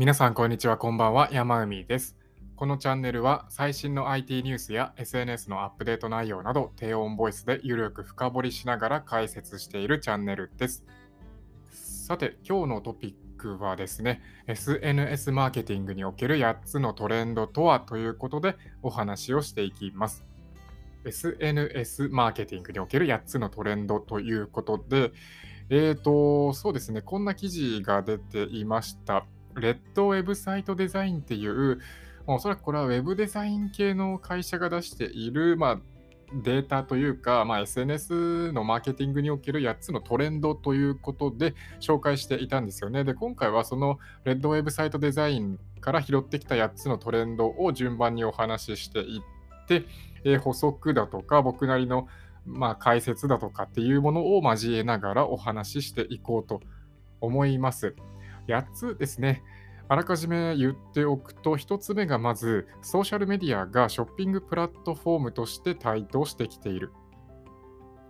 皆さん、こんにちは。こんばんは。山海です。このチャンネルは最新の IT ニュースや SNS のアップデート内容など低音ボイスでゆるく深掘りしながら解説しているチャンネルです。さて、今日のトピックはですね、SNS マーケティングにおける8つのトレンドとはということでお話をしていきます。SNS マーケティングにおける8つのトレンドということで、えーと、そうですね、こんな記事が出ていました。レッドウェブサイトデザインっていう、おそらくこれはウェブデザイン系の会社が出している、まあ、データというか、まあ、SNS のマーケティングにおける8つのトレンドということで紹介していたんですよね。で、今回はそのレッドウェブサイトデザインから拾ってきた8つのトレンドを順番にお話ししていって、えー、補足だとか僕なりのまあ、解説だとかっていうものを交えながらお話ししていこうと思います。8つですね。あらかじめ言っておくと、1つ目がまず、ソーシャルメディアがショッピングプラットフォームとして台頭してきている。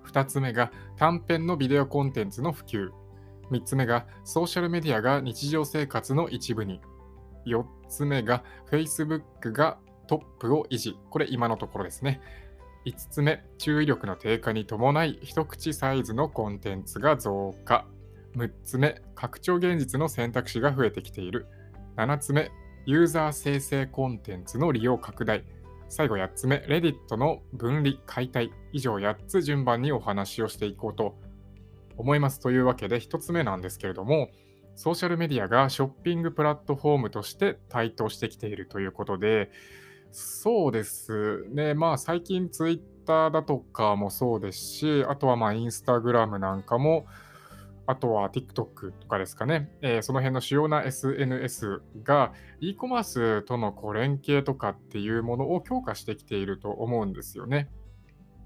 2つ目が短編のビデオコンテンツの普及。3つ目がソーシャルメディアが日常生活の一部に。4つ目が Facebook がトップを維持。これ今のところですね。5つ目、注意力の低下に伴い一口サイズのコンテンツが増加。6つ目、拡張現実の選択肢が増えてきている。7つ目、ユーザー生成コンテンツの利用拡大。最後8つ目、レディットの分離解体。以上8つ順番にお話をしていこうと思います。というわけで1つ目なんですけれども、ソーシャルメディアがショッピングプラットフォームとして台頭してきているということで、そうですね、まあ最近ツイッターだとかもそうですし、あとはまあインスタグラムなんかも、あとは TikTok とかですかね、えー、その辺の主要な SNS が e コマースとのこう連携とかっていうものを強化してきていると思うんですよね。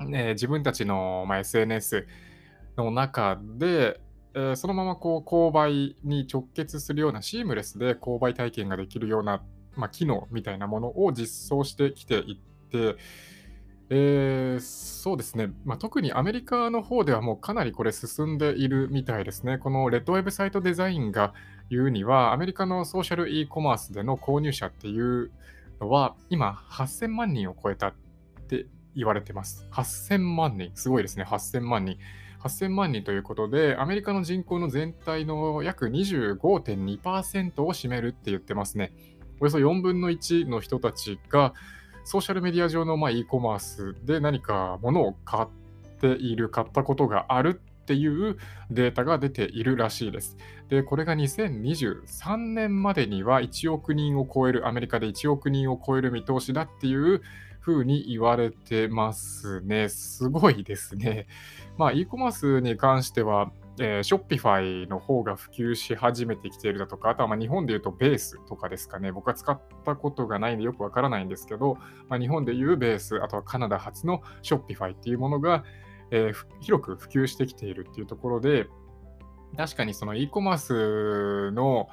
えー、自分たちの、まあ、SNS の中で、えー、そのままこう購買に直結するようなシームレスで購買体験ができるような、まあ、機能みたいなものを実装してきていって、えー、そうですね、まあ、特にアメリカの方ではもうかなりこれ進んでいるみたいですね。このレッドウェブサイトデザインが言うには、アメリカのソーシャル e コマースでの購入者っていうのは、今8000万人を超えたって言われてます。8000万人、すごいですね、8000万人。8000万人ということで、アメリカの人口の全体の約25.2%を占めるって言ってますね。およそ4分の1の人たちが、ソーシャルメディア上のま e コマースで何か物を買っている、買ったことがあるっていうデータが出ているらしいです。で、これが2023年までには1億人を超える、アメリカで1億人を超える見通しだっていうふうに言われてますね。すごいですね。まあ、e コマースに関しては、えー、ショッピファイの方が普及し始めてきているだとか、あとはま日本で言うとベースとかですかね。僕は使ったことがないんでよくわからないんですけど、まあ、日本でいうベース、あとはカナダ発のショッピファイっていうものが、えー、広く普及してきているっていうところで、確かにその e コマースの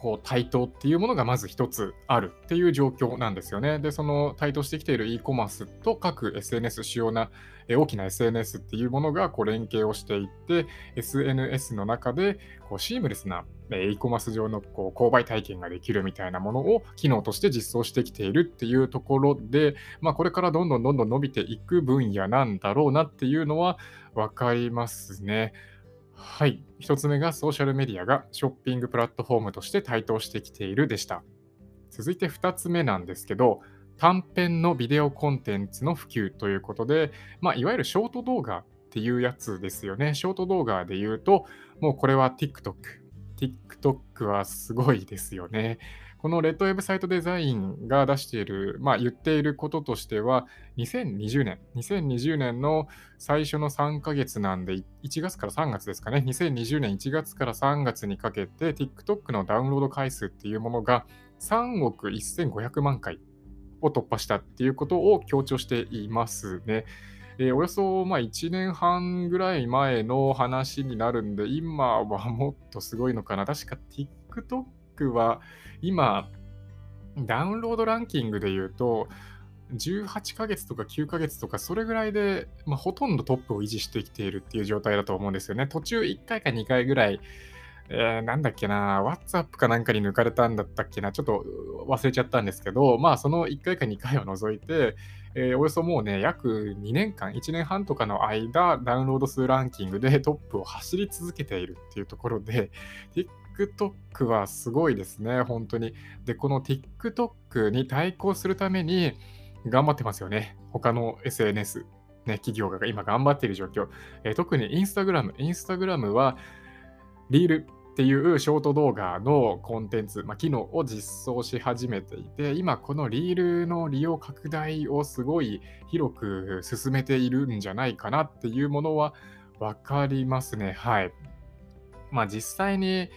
こう台頭っていうものがまず一つあるっていう状況なんですよね。で、その台頭してきている e コマースと各 SNS、主要な大きな SNS っていうものがこう連携をしていって、SNS の中でこうシームレスな e コマース上のこう購買体験ができるみたいなものを機能として実装してきているっていうところで、まあ、これからどんどんどんどん伸びていく分野なんだろうなっていうのは分かりますね。はい。1つ目がソーシャルメディアがショッピングプラットフォームとして台頭してきているでした。続いて2つ目なんですけど、短編のビデオコンテンツの普及ということで、まあ、いわゆるショート動画っていうやつですよね。ショート動画で言うと、もうこれは TikTok。TikTok はすごいですよね。このレッドウェブサイトデザインが出している、まあ、言っていることとしては、2020年、2020年の最初の3ヶ月なんで、1月から3月ですかね、2020年1月から3月にかけて、TikTok のダウンロード回数っていうものが3億1500万回を突破したっていうことを強調していますね。えー、およそまあ1年半ぐらい前の話になるんで、今はもっとすごいのかな。確か TikTok は今、ダウンロードランキングで言うと、18ヶ月とか9ヶ月とか、それぐらいで、まあ、ほとんどトップを維持してきているっていう状態だと思うんですよね。途中1回か2回ぐらい、えー、なんだっけな、WhatsApp かなんかに抜かれたんだったっけな、ちょっと忘れちゃったんですけど、まあ、その1回か2回を除いて、えー、およそもうね、約2年間、1年半とかの間、ダウンロード数ランキングでトップを走り続けているっていうところで、TikTok はすごいですね、本当に。で、この TikTok に対抗するために頑張ってますよね。他の SNS、ね、企業が今頑張っている状況。えー、特に Instagram。Instagram は、リールっていうショート動画のコンテンツ、まあ、機能を実装し始めていて、今このリールの利用拡大をすごい広く進めているんじゃないかなっていうものは分かりますね。はい。まあ実際に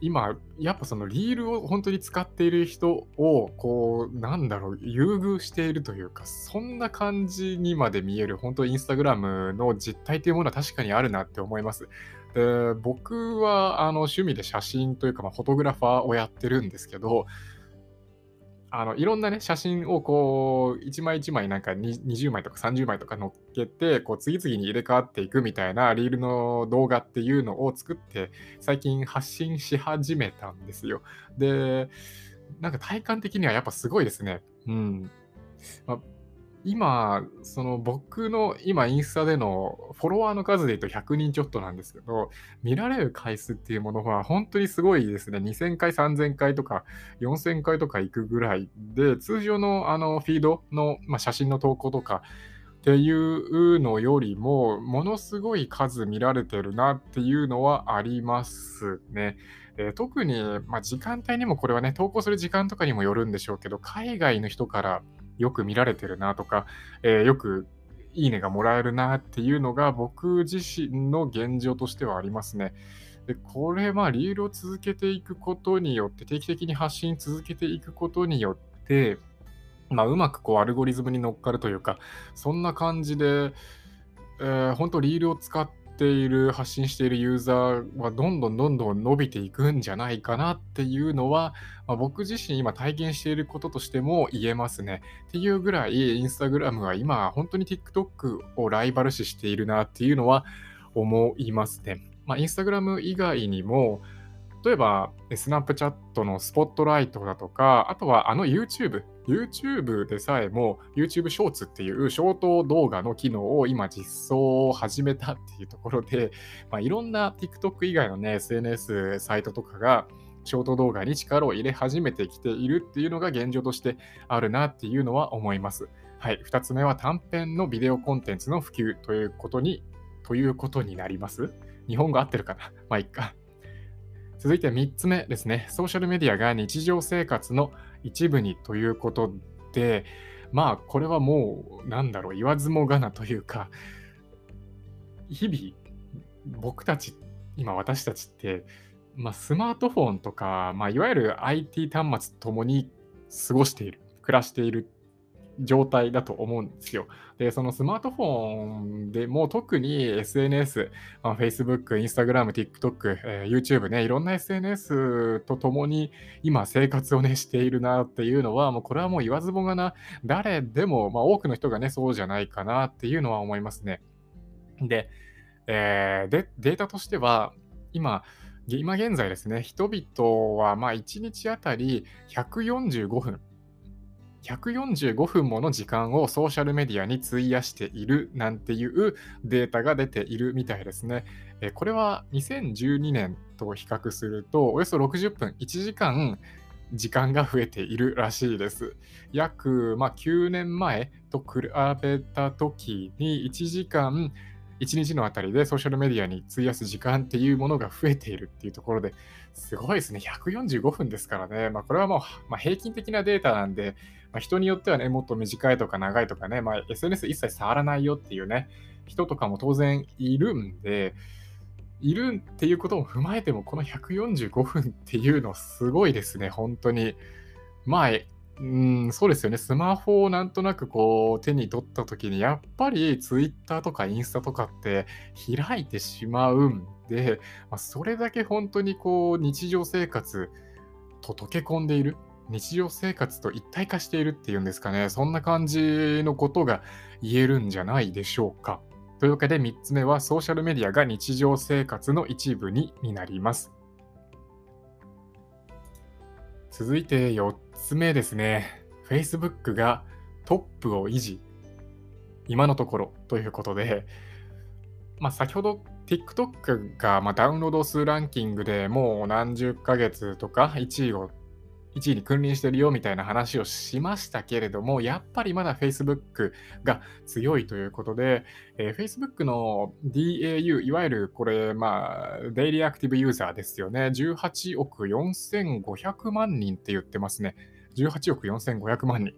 今、やっぱそのリールを本当に使っている人を、こう、なんだろう、優遇しているというか、そんな感じにまで見える、本当インスタグラムの実態というものは確かにあるなって思います。で僕はあの趣味で写真というか、まあ、フォトグラファーをやってるんですけど、あのいろんなね、写真をこう、1枚1枚なんか20枚とか30枚とか載っけて、こう次々に入れ替わっていくみたいなリールの動画っていうのを作って、最近発信し始めたんですよ。で、なんか体感的にはやっぱすごいですね。うん。まあ今、その僕の今インスタでのフォロワーの数で言うと100人ちょっとなんですけど、見られる回数っていうものは本当にすごいですね。2000回、3000回とか4000回とか行くぐらいで、通常のあのフィードの、まあ、写真の投稿とかっていうのよりも、ものすごい数見られてるなっていうのはありますね。えー、特に、まあ、時間帯にもこれはね、投稿する時間とかにもよるんでしょうけど、海外の人からよく見られてるなとか、えー、よくいいねがもらえるなっていうのが僕自身の現状としてはありますね。でこれはリールを続けていくことによって、定期的に発信続けていくことによって、まあ、うまくこうアルゴリズムに乗っかるというか、そんな感じで、えー、本当リールを使ってている、発信しているユーザーはどんどんどんどん伸びていくんじゃないかなっていうのは、まあ、僕自身今体験していることとしても言えますね。っていうぐらい、インスタグラムは今本当に TikTok をライバル視しているなっていうのは思いますね。まあ、インスタグラム以外にも、例えば、スナップチャットのスポットライトだとか、あとはあの YouTube、YouTube でさえも YouTube ショーツっていうショート動画の機能を今実装を始めたっていうところで、まあ、いろんな TikTok 以外のね、SNS サイトとかがショート動画に力を入れ始めてきているっていうのが現状としてあるなっていうのは思います。はい。二つ目は短編のビデオコンテンツの普及ということに、ということになります。日本語合ってるかな？まあ、いっか。続いて3つ目ですね。ソーシャルメディアが日常生活の一部にということで、まあ、これはもう、なんだろう、言わずもがなというか、日々、僕たち、今私たちって、まあ、スマートフォンとか、まあ、いわゆる IT 端末ともに過ごしている、暮らしている状態だと思うんですよ。で、そのスマートフォンでも特に SNS、Facebook、Instagram、TikTok、えー、YouTube ね、いろんな SNS とともに今生活をね、しているなっていうのは、もうこれはもう言わずもがな、誰でも、まあ、多くの人がね、そうじゃないかなっていうのは思いますね。で、えー、でデータとしては、今、今現在ですね、人々はまあ1日あたり145分、145分もの時間をソーシャルメディアに費やしているなんていうデータが出ているみたいですね。これは2012年と比較すると、およそ60分、1時間時間が増えているらしいです。約、まあ、9年前と比べた時に1時間1日のあたりでソーシャルメディアに費やす時間っていうものが増えているっていうところですごいですね。145分ですからね。まあ、これはもう、まあ、平均的なデータなんで、まあ、人によってはね、もっと短いとか長いとかね、まあ、SNS 一切触らないよっていうね、人とかも当然いるんで、いるっていうことを踏まえても、この145分っていうのすごいですね、本当に。まあ、うん、そうですよね。スマホをなんとなくこう手に取った時に、やっぱり Twitter とかインスタとかって開いてしまうんで、まあ、それだけ本当にこう日常生活と溶け込んでいる。日常生活と一体化しているっていうんですかね。そんな感じのことが言えるんじゃないでしょうか。というわけで3つ目はソーシャルメディアが日常生活の一部にになります。続いて4つ目ですね。Facebook がトップを維持。今のところということで、まあ、先ほど TikTok がまダウンロード数ランキングでもう何十ヶ月とか1位を1位に君臨してるよみたいな話をしましたけれども、やっぱりまだ Facebook が強いということで、えー、Facebook の DAU、いわゆるこれ、まあ、デイリーアクティブユーザーですよね。18億4500万人って言ってますね。18億4500万人。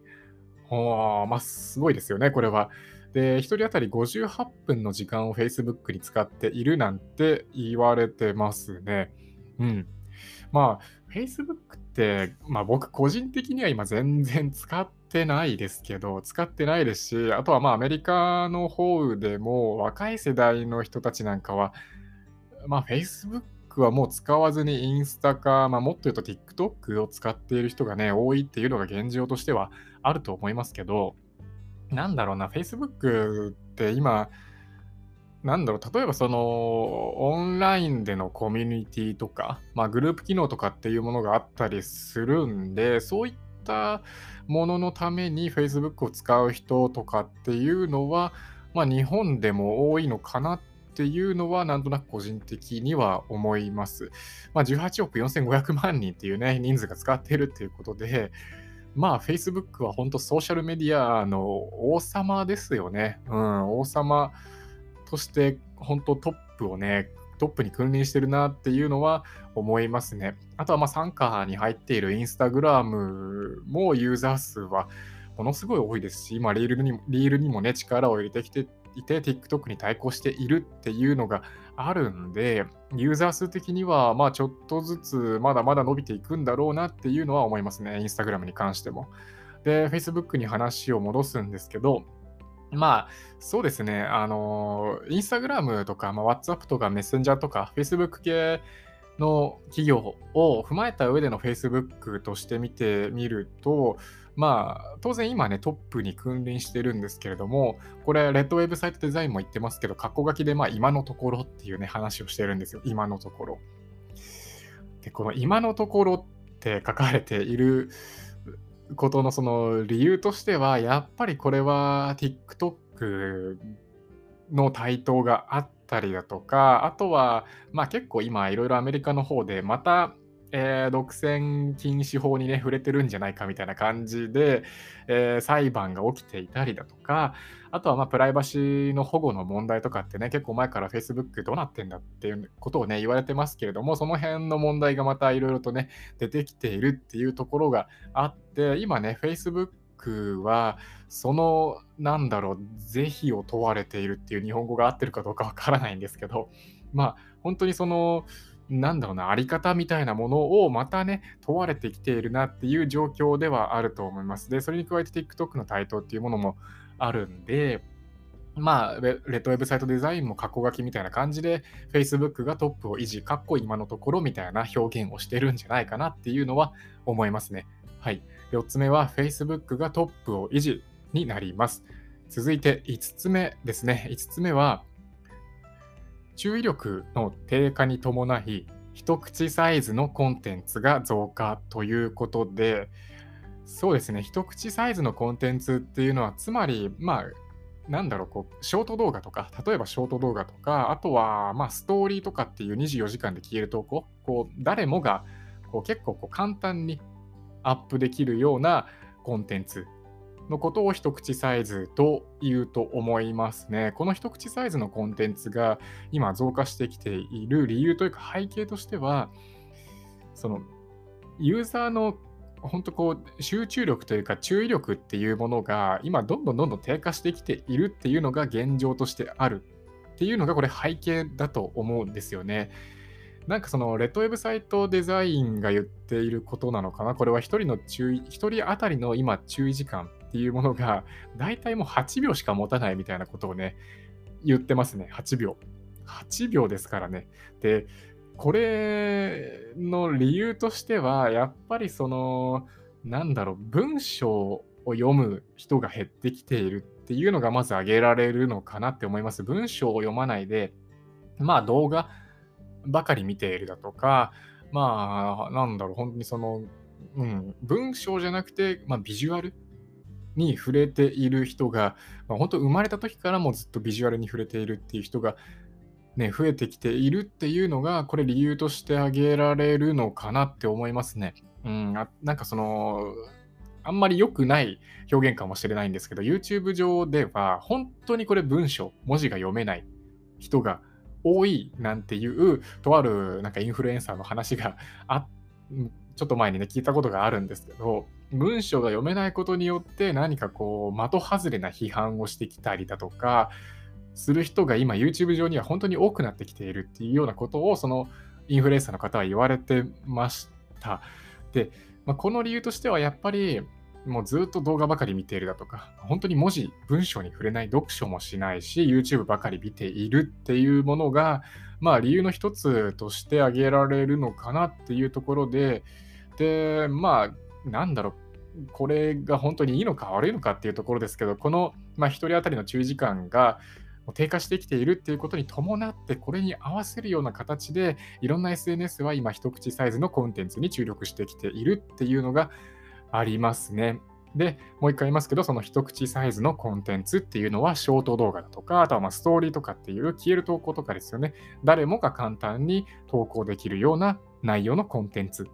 はまあ、すごいですよね、これは。で、1人当たり58分の時間を Facebook に使っているなんて言われてますね。うん。まあ、Facebook って、まあ僕個人的には今全然使ってないですけど、使ってないですし、あとはまあアメリカの方でも若い世代の人たちなんかは、まあ Facebook はもう使わずにインスタか、まあ、もっと言うと TikTok を使っている人がね、多いっていうのが現状としてはあると思いますけど、なんだろうな、Facebook って今、なんだろう、例えばその、オンラインでのコミュニティとか、まあ、グループ機能とかっていうものがあったりするんで、そういったもののために Facebook を使う人とかっていうのは、まあ、日本でも多いのかなっていうのは、なんとなく個人的には思います。まあ、18億4500万人っていうね、人数が使っているっていうことで、まあ、Facebook は本当ソーシャルメディアの王様ですよね。うん、王様として本当トップをね、トップに君臨してるなっていうのは思いますね。あとはまあ、参加に入っているインスタグラムもユーザー数はものすごい多いですし、今リールにリールにもね、力を入れてきていて、TikTok に対抗しているっていうのがあるんで、ユーザー数的には、まあちょっとずつまだまだ伸びていくんだろうなっていうのは思いますね、インスタグラムに関しても。で、Facebook に話を戻すんですけど、まあ、そうですね、あの、インスタグラムとか、まあ、WhatsApp とかメッセンジャーとか、Facebook 系の企業を踏まえた上での Facebook として見てみると、まあ、当然今ね、トップに君臨してるんですけれども、これ、レッドウェブサイトデザインも言ってますけど、過去書きで、まあ、今のところっていうね、話をしてるんですよ。今のところ。で、この今のところって書かれていることのその理由としては、やっぱりこれは TikTok の台頭があったりだとか、あとは、まあ結構今いろいろアメリカの方でまたえー、独占禁止法にね、触れてるんじゃないかみたいな感じで、えー、裁判が起きていたりだとか、あとはまあプライバシーの保護の問題とかってね、結構前から Facebook どうなってんだっていうことをね、言われてますけれども、その辺の問題がまたいろいろとね、出てきているっていうところがあって、今ね、Facebook は、その、なんだろう、是非を問われているっていう日本語が合ってるかどうかわからないんですけど、まあ、本当にその、なんだろうな、あり方みたいなものをまたね、問われてきているなっていう状況ではあると思います。で、それに加えて TikTok の台頭っていうものもあるんで、まあ、レッドウェブサイトデザインも過去書きみたいな感じで、Facebook がトップを維持、かっこ今のところみたいな表現をしてるんじゃないかなっていうのは思いますね。はい。4つ目は Facebook がトップを維持になります。続いて5つ目ですね。5つ目は、注意力の低下に伴い、一口サイズのコンテンツが増加ということで、そうですね、一口サイズのコンテンツっていうのは、つまり、まあ、なんだろう、こう、ショート動画とか、例えばショート動画とか、あとは、まあ、ストーリーとかっていう24時間で消える投稿、こう、誰もが、こう、結構こう簡単にアップできるようなコンテンツのことを一口サイズと言うと思いますね。この一口サイズのコンテンツが今増加してきている理由というか背景としては、そのユーザーの本当こう集中力というか注意力っていうものが今どんどんどんどん低下してきているっていうのが現状としてあるっていうのがこれ背景だと思うんですよね。なんかそのレッドウェブサイトデザインが言っていることなのかな？これは1人の注意、1人当たりの今注意時間っていうものが、大体もう8秒しか持たないみたいなことをね、言ってますね。8秒。8秒ですからね。で、これの理由としては、やっぱりその、なんだろう、文章を読む人が減ってきているっていうのがまず挙げられるのかなって思います。文章を読まないで、まあ動画ばかり見ているだとか、まあなんだろう、本当にその、うん、文章じゃなくて、まあ、ビジュアルに触れている人が、まあ、本当生まれた時からもずっとビジュアルに触れているっていう人が、ね、増えてきているっていうのが、これ理由として挙げられるのかなって思いますね。うん、あなんかその、あんまり良くない表現かもしれないんですけど、YouTube 上では本当にこれ文章、文字が読めない人が多いなんていう、とあるなんかインフルエンサーの話があちょっと前にね、聞いたことがあるんですけど、文章が読めないことによって何かこう、的外れな批判をしてきたりだとか、する人が今 YouTube 上には本当に多くなってきているっていうようなことを、そのインフルエンサーの方は言われてました。で、まあ、この理由としてはやっぱり、もうずっと動画ばかり見ているだとか、本当に文字、文章に触れない、読書もしないし、YouTube ばかり見ているっていうものが、まあ理由の一つとして挙げられるのかなっていうところで、で、まあ、なんだろう、これが本当にいいのか悪いのかっていうところですけど、この、まあ、1人当たりの注意時間が低下してきているっていうことに伴って、これに合わせるような形で、いろんな SNS は今、一口サイズのコンテンツに注力してきているっていうのがありますね。で、もう一回言いますけど、その一口サイズのコンテンツっていうのは、ショート動画だとか、あとはまストーリーとかっていう消える投稿とかですよね。誰もが簡単に投稿できるような内容のコンテンツ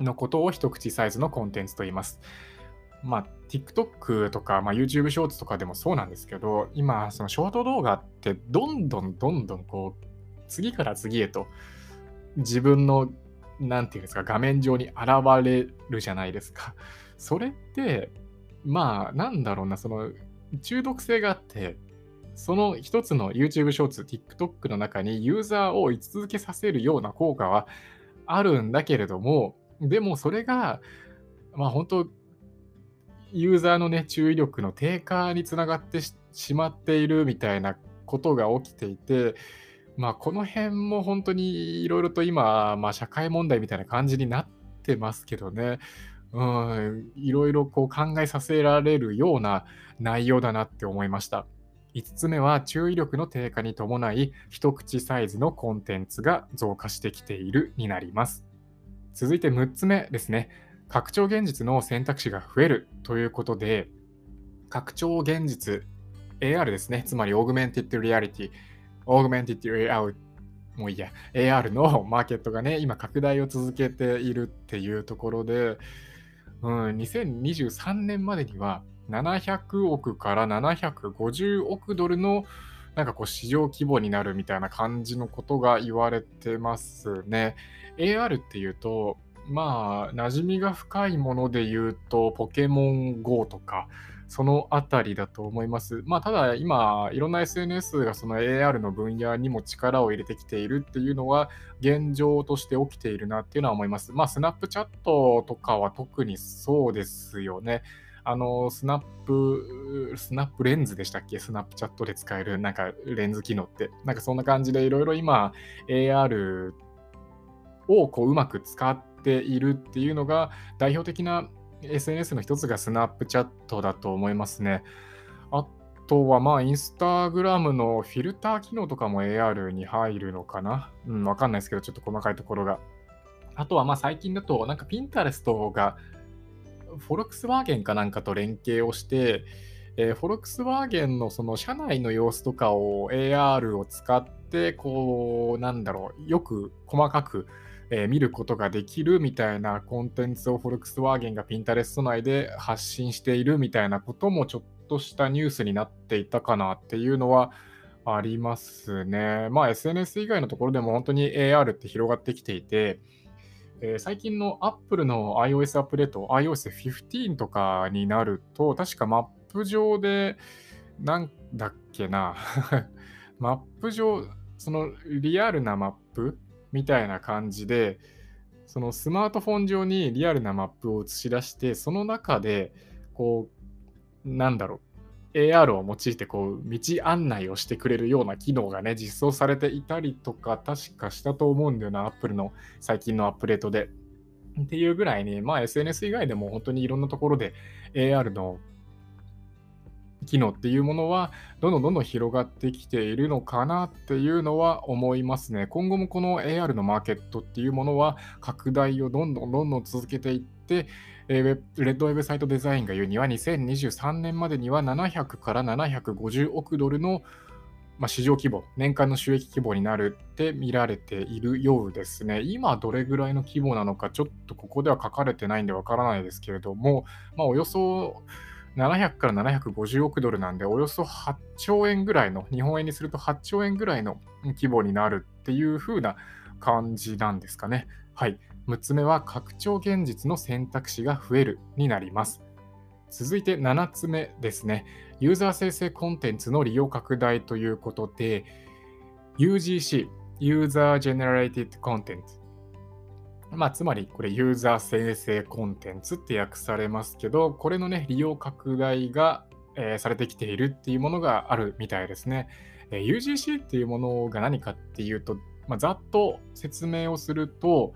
のことを一口サイズのコンテンツと言います。まあ、TikTok とか、まあ、YouTube ショーツとかでもそうなんですけど、今、そのショート動画ってどんどんどんどんこう、次から次へと自分の、なんていうんですか、画面上に現れるじゃないですか。それって、まあ、なんだろうな、その、中毒性があって、その一つの YouTube ショーツ、TikTok の中にユーザーを居続けさせるような効果はあるんだけれども、でもそれが、まあ本当、ユーザーのね、注意力の低下につながってしまっているみたいなことが起きていて、まあこの辺も本当にいろいろと今、まあ社会問題みたいな感じになってますけどね、いろいろこう考えさせられるような内容だなって思いました。5つ目は注意力の低下に伴い一口サイズのコンテンツが増加してきているになります。続いて6つ目ですね。拡張現実の選択肢が増えるということで、拡張現実、AR ですね。つまり Augmented Reality、Augmented Reality、もういいや、AR のマーケットがね、今拡大を続けているっていうところで、うん、2023年までには700億から750億ドルのなんかこう市場規模になるみたいな感じのことが言われてますね。AR っていうと、まあ、馴染みが深いもので言うと、ポケモン GO とか、そのあたりだと思います。まあ、ただ今、いろんな SNS がその AR の分野にも力を入れてきているっていうのは、現状として起きているなっていうのは思います。まあ、スナップチャットとかは特にそうですよね。あの、スナップ、スナップレンズでしたっけ？スナップチャットで使えるなんかレンズ機能って。なんかそんな感じでいろいろ今 AR をこううまく使っているっていうのが代表的な SNS の一つがスナップチャットだと思いますね。あとはまあインスタグラムのフィルター機能とかも AR に入るのかな？うん、わかんないですけど、ちょっと細かいところが。あとはまあ最近だとなんかピンタレストがフォルクスワーゲンかなんかと連携をして、えー、フォルクスワーゲンのその車内の様子とかを AR を使って、こう、なんだろう、よく細かくえー、見ることができるみたいなコンテンツをフォルクスワーゲンがピンタレスト内で発信しているみたいなこともちょっとしたニュースになっていたかなっていうのはありますね。まあ SNS 以外のところでも本当に AR って広がってきていて、えー、最近の Apple の iOS アップデート、iOS15 とかになると、確かマップ上で、なんだっけな、マップ上、そのリアルなマップみたいな感じで、そのスマートフォン上にリアルなマップを映し出して、その中で、こう、なんだろう、AR を用いてこう道案内をしてくれるような機能がね、実装されていたりとか、確かしたと思うんだよな、Apple の最近のアップデートで。っていうぐらいに、まあ SNS 以外でも本当にいろんなところで AR の機能っていうものはどんどんどんどん広がってきているのかなっていうのは思いますね。今後もこの AR のマーケットっていうものは拡大をどんどんどんどん続けていって、えー、レッドウェブサイトデザインが言うには2023年までには700から750億ドルのまあ、市場規模、年間の収益規模になるって見られているようですね。今どれぐらいの規模なのか、ちょっとここでは書かれてないんでわからないですけれども、まあ、およそ700から750億ドルなんで、およそ8兆円ぐらいの、日本円にすると8兆円ぐらいの規模になるっていう風な感じなんですかね。はい。6つ目は、拡張現実の選択肢が増えるになります。続いて7つ目ですね。ユーザー生成コンテンツの利用拡大ということで、UGC、User Generated Content。まあ、つまり、これ、ユーザー生成コンテンツって訳されますけど、これのね、利用拡大が、え、されてきているっていうものがあるみたいですね。え、UGC っていうものが何かっていうと、ま、ざっと説明をすると、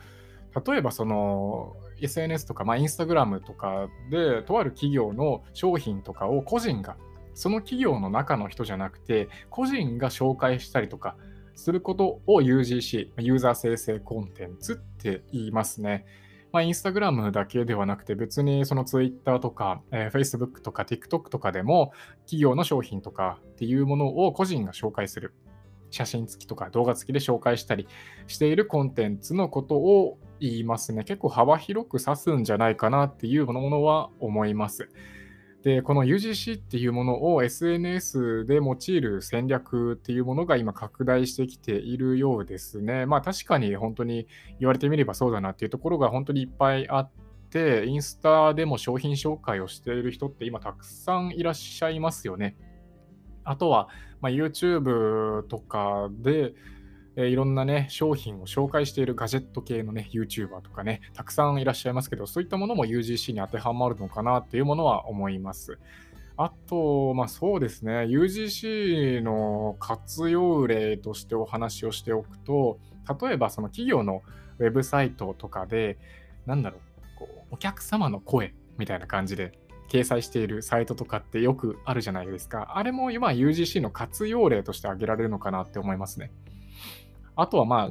例えばその SNS とか、まあ、インスタグラムとかで、とある企業の商品とかを個人がその企業の中の人じゃなくて、個人が紹介したりとかすることを UGC、ユーザー生成コンテンツって言いますね。まあ、インスタグラムだけではなくて、別にその Twitter とか、えー、Facebook とか TikTok とかでも、企業の商品とかっていうものを個人が紹介する。写真付きとか動画付きで紹介したりしているコンテンツのことを言いますね。結構幅広く指すんじゃないかなっていうものは思います。で、この UGC っていうものを SNS で用いる戦略っていうものが今拡大してきているようですね。まあ確かに本当に言われてみればそうだなっていうところが本当にいっぱいあって、インスタでも商品紹介をしている人って今たくさんいらっしゃいますよね。あとは、まあ、YouTube とかで、えー、いろんなね、商品を紹介しているガジェット系のね、YouTuber とかね、たくさんいらっしゃいますけど、そういったものも UGC に当てはまるのかなっていうものは思います。あと、まあそうですね、UGC の活用例としてお話をしておくと、例えばその企業のウェブサイトとかで、なんだろう、こうお客様の声みたいな感じで掲載しているサイトとかってよくあるじゃないですか。あれも今 UGC の活用例として挙げられるのかなって思いますね。あとはまあ、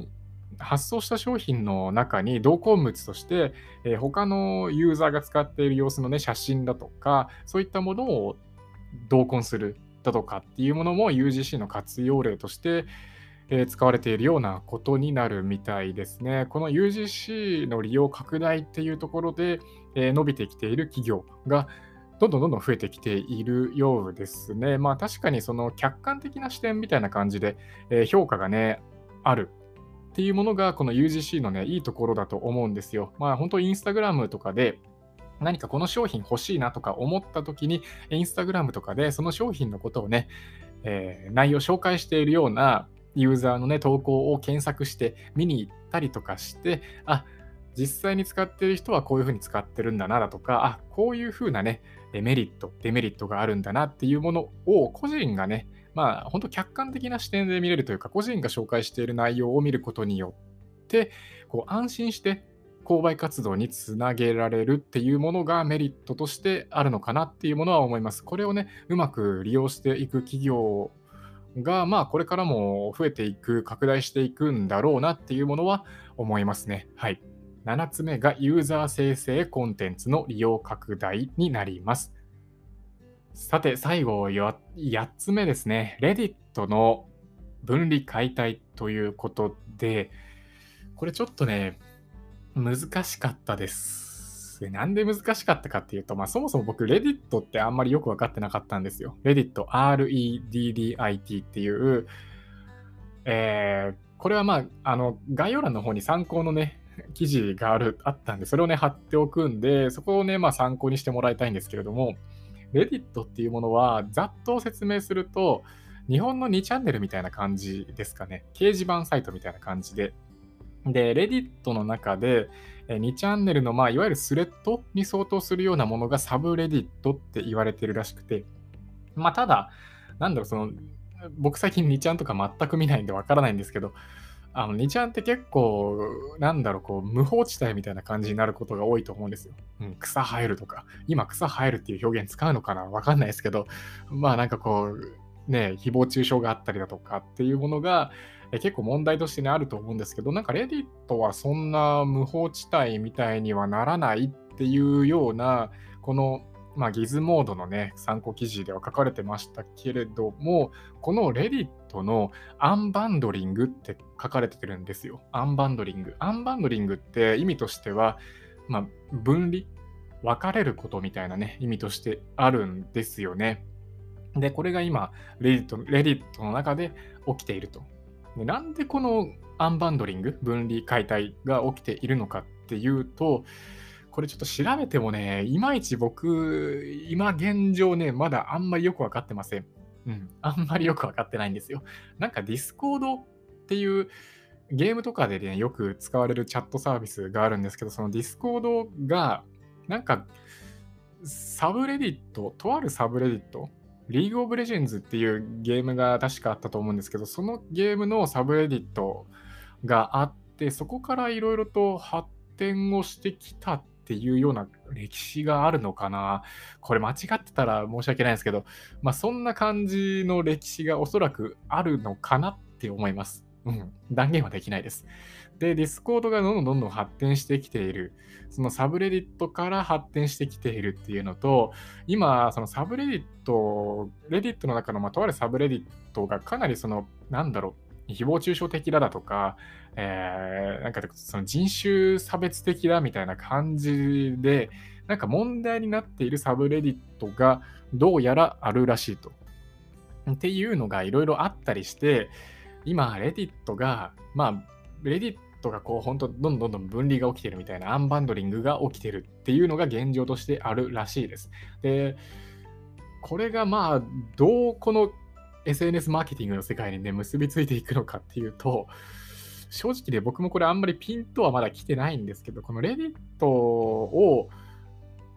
発送した商品の中に同梱物として、えー、他のユーザーが使っている様子のね、写真だとか、そういったものを同梱するだとかっていうものも UGC の活用例として、えー、使われているようなことになるみたいですね。この UGC の利用拡大っていうところで、えー、伸びてきている企業がどんどんどんどん増えてきているようですね。まあ確かにその客観的な視点みたいな感じで、えー、評価がね、あるっていうものがこの UGC のね、いいところだと思うんですよ。まあ本当インスタグラムとかで何かこの商品欲しいなとか思った時に、インスタグラムとかでその商品のことをね、えー、内容紹介しているようなユーザーのね、投稿を検索して見に行ったりとかして、あ、実際に使ってる人はこういうふうに使ってるんだなだとか、あ、こういうふうなね、メリット、デメリットがあるんだなっていうものを個人がね、まあ、本当客観的な視点で見れるというか、個人が紹介している内容を見ることによって、こう安心して購買活動につなげられるっていうものがメリットとしてあるのかなっていうものは思います。これをね、うまく利用していく企業が、まあ、これからも増えていく、拡大していくんだろうなっていうものは思いますね。はい。7つ目がユーザー生成コンテンツの利用拡大になります。さて、最後8つ目ですね。レディットの分離解体ということで、これちょっとね、難しかったです。なんで難しかったかっていうと、まあそもそも僕、レディットってあんまりよく分かってなかったんですよ。レディット、REDDIT っていう、えー、これはまあ、あの、概要欄の方に参考のね、記事がある、あったんで、それをね、貼っておくんで、そこをね、まあ参考にしてもらいたいんですけれども、レディットっていうものは、ざっと説明すると、日本の2チャンネルみたいな感じですかね。掲示板サイトみたいな感じで。で、レディットの中で、2チャンネルの、まあ、いわゆるスレッドに相当するようなものがサブレディットって言われてるらしくて、まあ、ただ、なんだろう、その、僕最近2ちゃんとか全く見ないんでわからないんですけど、あの、2ちゃんって結構、なんだろう、こう、無法地帯みたいな感じになることが多いと思うんですよ。うん、草生えるとか。今、草生えるっていう表現使うのかなわかんないですけど、まあなんかこう、ね、誹謗中傷があったりだとかっていうものが、え結構問題としてね、あると思うんですけど、なんかレディットはそんな無法地帯みたいにはならないっていうような、このまあ、ギズモードのね、参考記事では書かれてましたけれども、このレディットのアンバンドリングって書かれてるんですよ。アンバンドリング。アンバンドリングって意味としては、まあ、分離、分かれることみたいなね、意味としてあるんですよね。で、これが今、レディットレディットの中で起きていると。でなんでこのアンバンドリング、分離解体が起きているのかっていうと、これちょっと調べてもね、いまいち僕、今現状ね、まだあんまりよくわかってません。うん、あんまりよくわかってないんですよ。なんかディスコードっていうゲームとかでね、よく使われるチャットサービスがあるんですけど、そのディスコードが、なんか、サブレディット、とあるサブレディット、リーグオブレジェンズっていうゲームが確かあったと思うんですけど、そのゲームのサブレディットがあって、そこからいろいろと発展をしてきたっていうような歴史があるのかな。これ間違ってたら申し訳ないですけど、まあそんな感じの歴史がおそらくあるのかなって思います。うん、断言はできないです。で、ディスコードがどんどんどんどん発展してきている。そのサブレディットから発展してきているっていうのと、今、そのサブレディット、レディットの中の、まあ、とあるサブレディットがかなりその、なんだろう、誹謗中傷的だだとか、えー、なんかその人種差別的だみたいな感じで、なんか問題になっているサブレディットがどうやらあるらしいと。っていうのがいろいろあったりして、今、レディットが、まあ、レディットがこう、本当どんどんどん分離が起きてるみたいな、アンバンドリングが起きてるっていうのが現状としてあるらしいです。で、これがまあ、どうこの SNS マーケティングの世界にね、結びついていくのかっていうと、正直で僕もこれあんまりピンとはまだ来てないんですけど、このレディットを、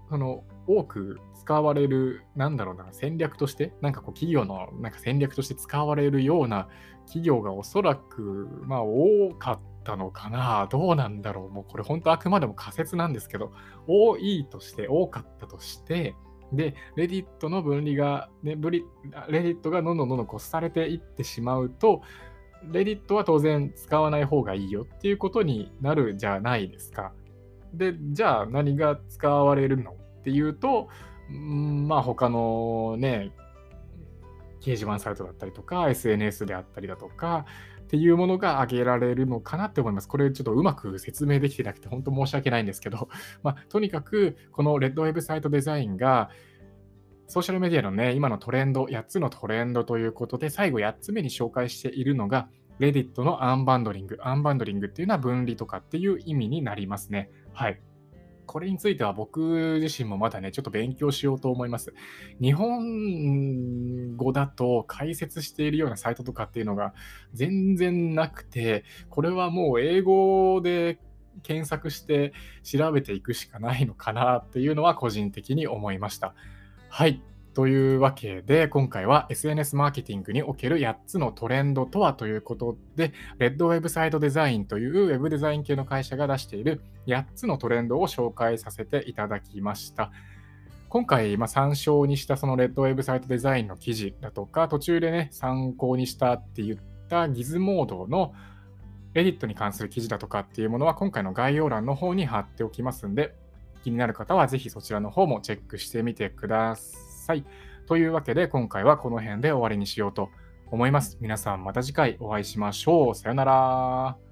その、多く使われる、なんだろうな、戦略として、なんかこう企業のなんか戦略として使われるような企業がおそらく、まあ多かったのかな。どうなんだろう。もうこれ本当あくまでも仮説なんですけど、多いとして、多かったとして、で、レディットの分離が、ね、ブリレディットがどんどんどんどんこされていってしまうと、レディットは当然使わない方がいいよっていうことになるじゃないですか。で、じゃあ何が使われるのっていうと、んまあ他のね、掲示板サイトだったりとか、SNS であったりだとか、っていうものが挙げられるのかなって思います。これちょっとうまく説明できてなくて本当申し訳ないんですけど、まあ、とにかくこのレッドウェブサイトデザインがソーシャルメディアのね、今のトレンド、8つのトレンドということで、最後8つ目に紹介しているのが、レディットのアンバンドリング。アンバンドリングっていうのは分離とかっていう意味になりますね。はい。これについては僕自身もまだね、ちょっと勉強しようと思います。日本語だと解説しているようなサイトとかっていうのが全然なくて、これはもう英語で検索して調べていくしかないのかなっていうのは個人的に思いました。はい。というわけで、今回は SNS マーケティングにおける8つのトレンドとはということで、レッドウェブサイトデザインというウェブデザイン系の会社が出している8つのトレンドを紹介させていただきました。今回、まあ、参照にしたそのレッドウェブサイトデザインの記事だとか、途中でね、参考にしたって言ったギズモードのレディットに関する記事だとかっていうものは今回の概要欄の方に貼っておきますんで、気になる方はぜひそちらの方もチェックしてみてください。というわけで今回はこの辺で終わりにしようと思います。皆さんまた次回お会いしましょう。さよなら。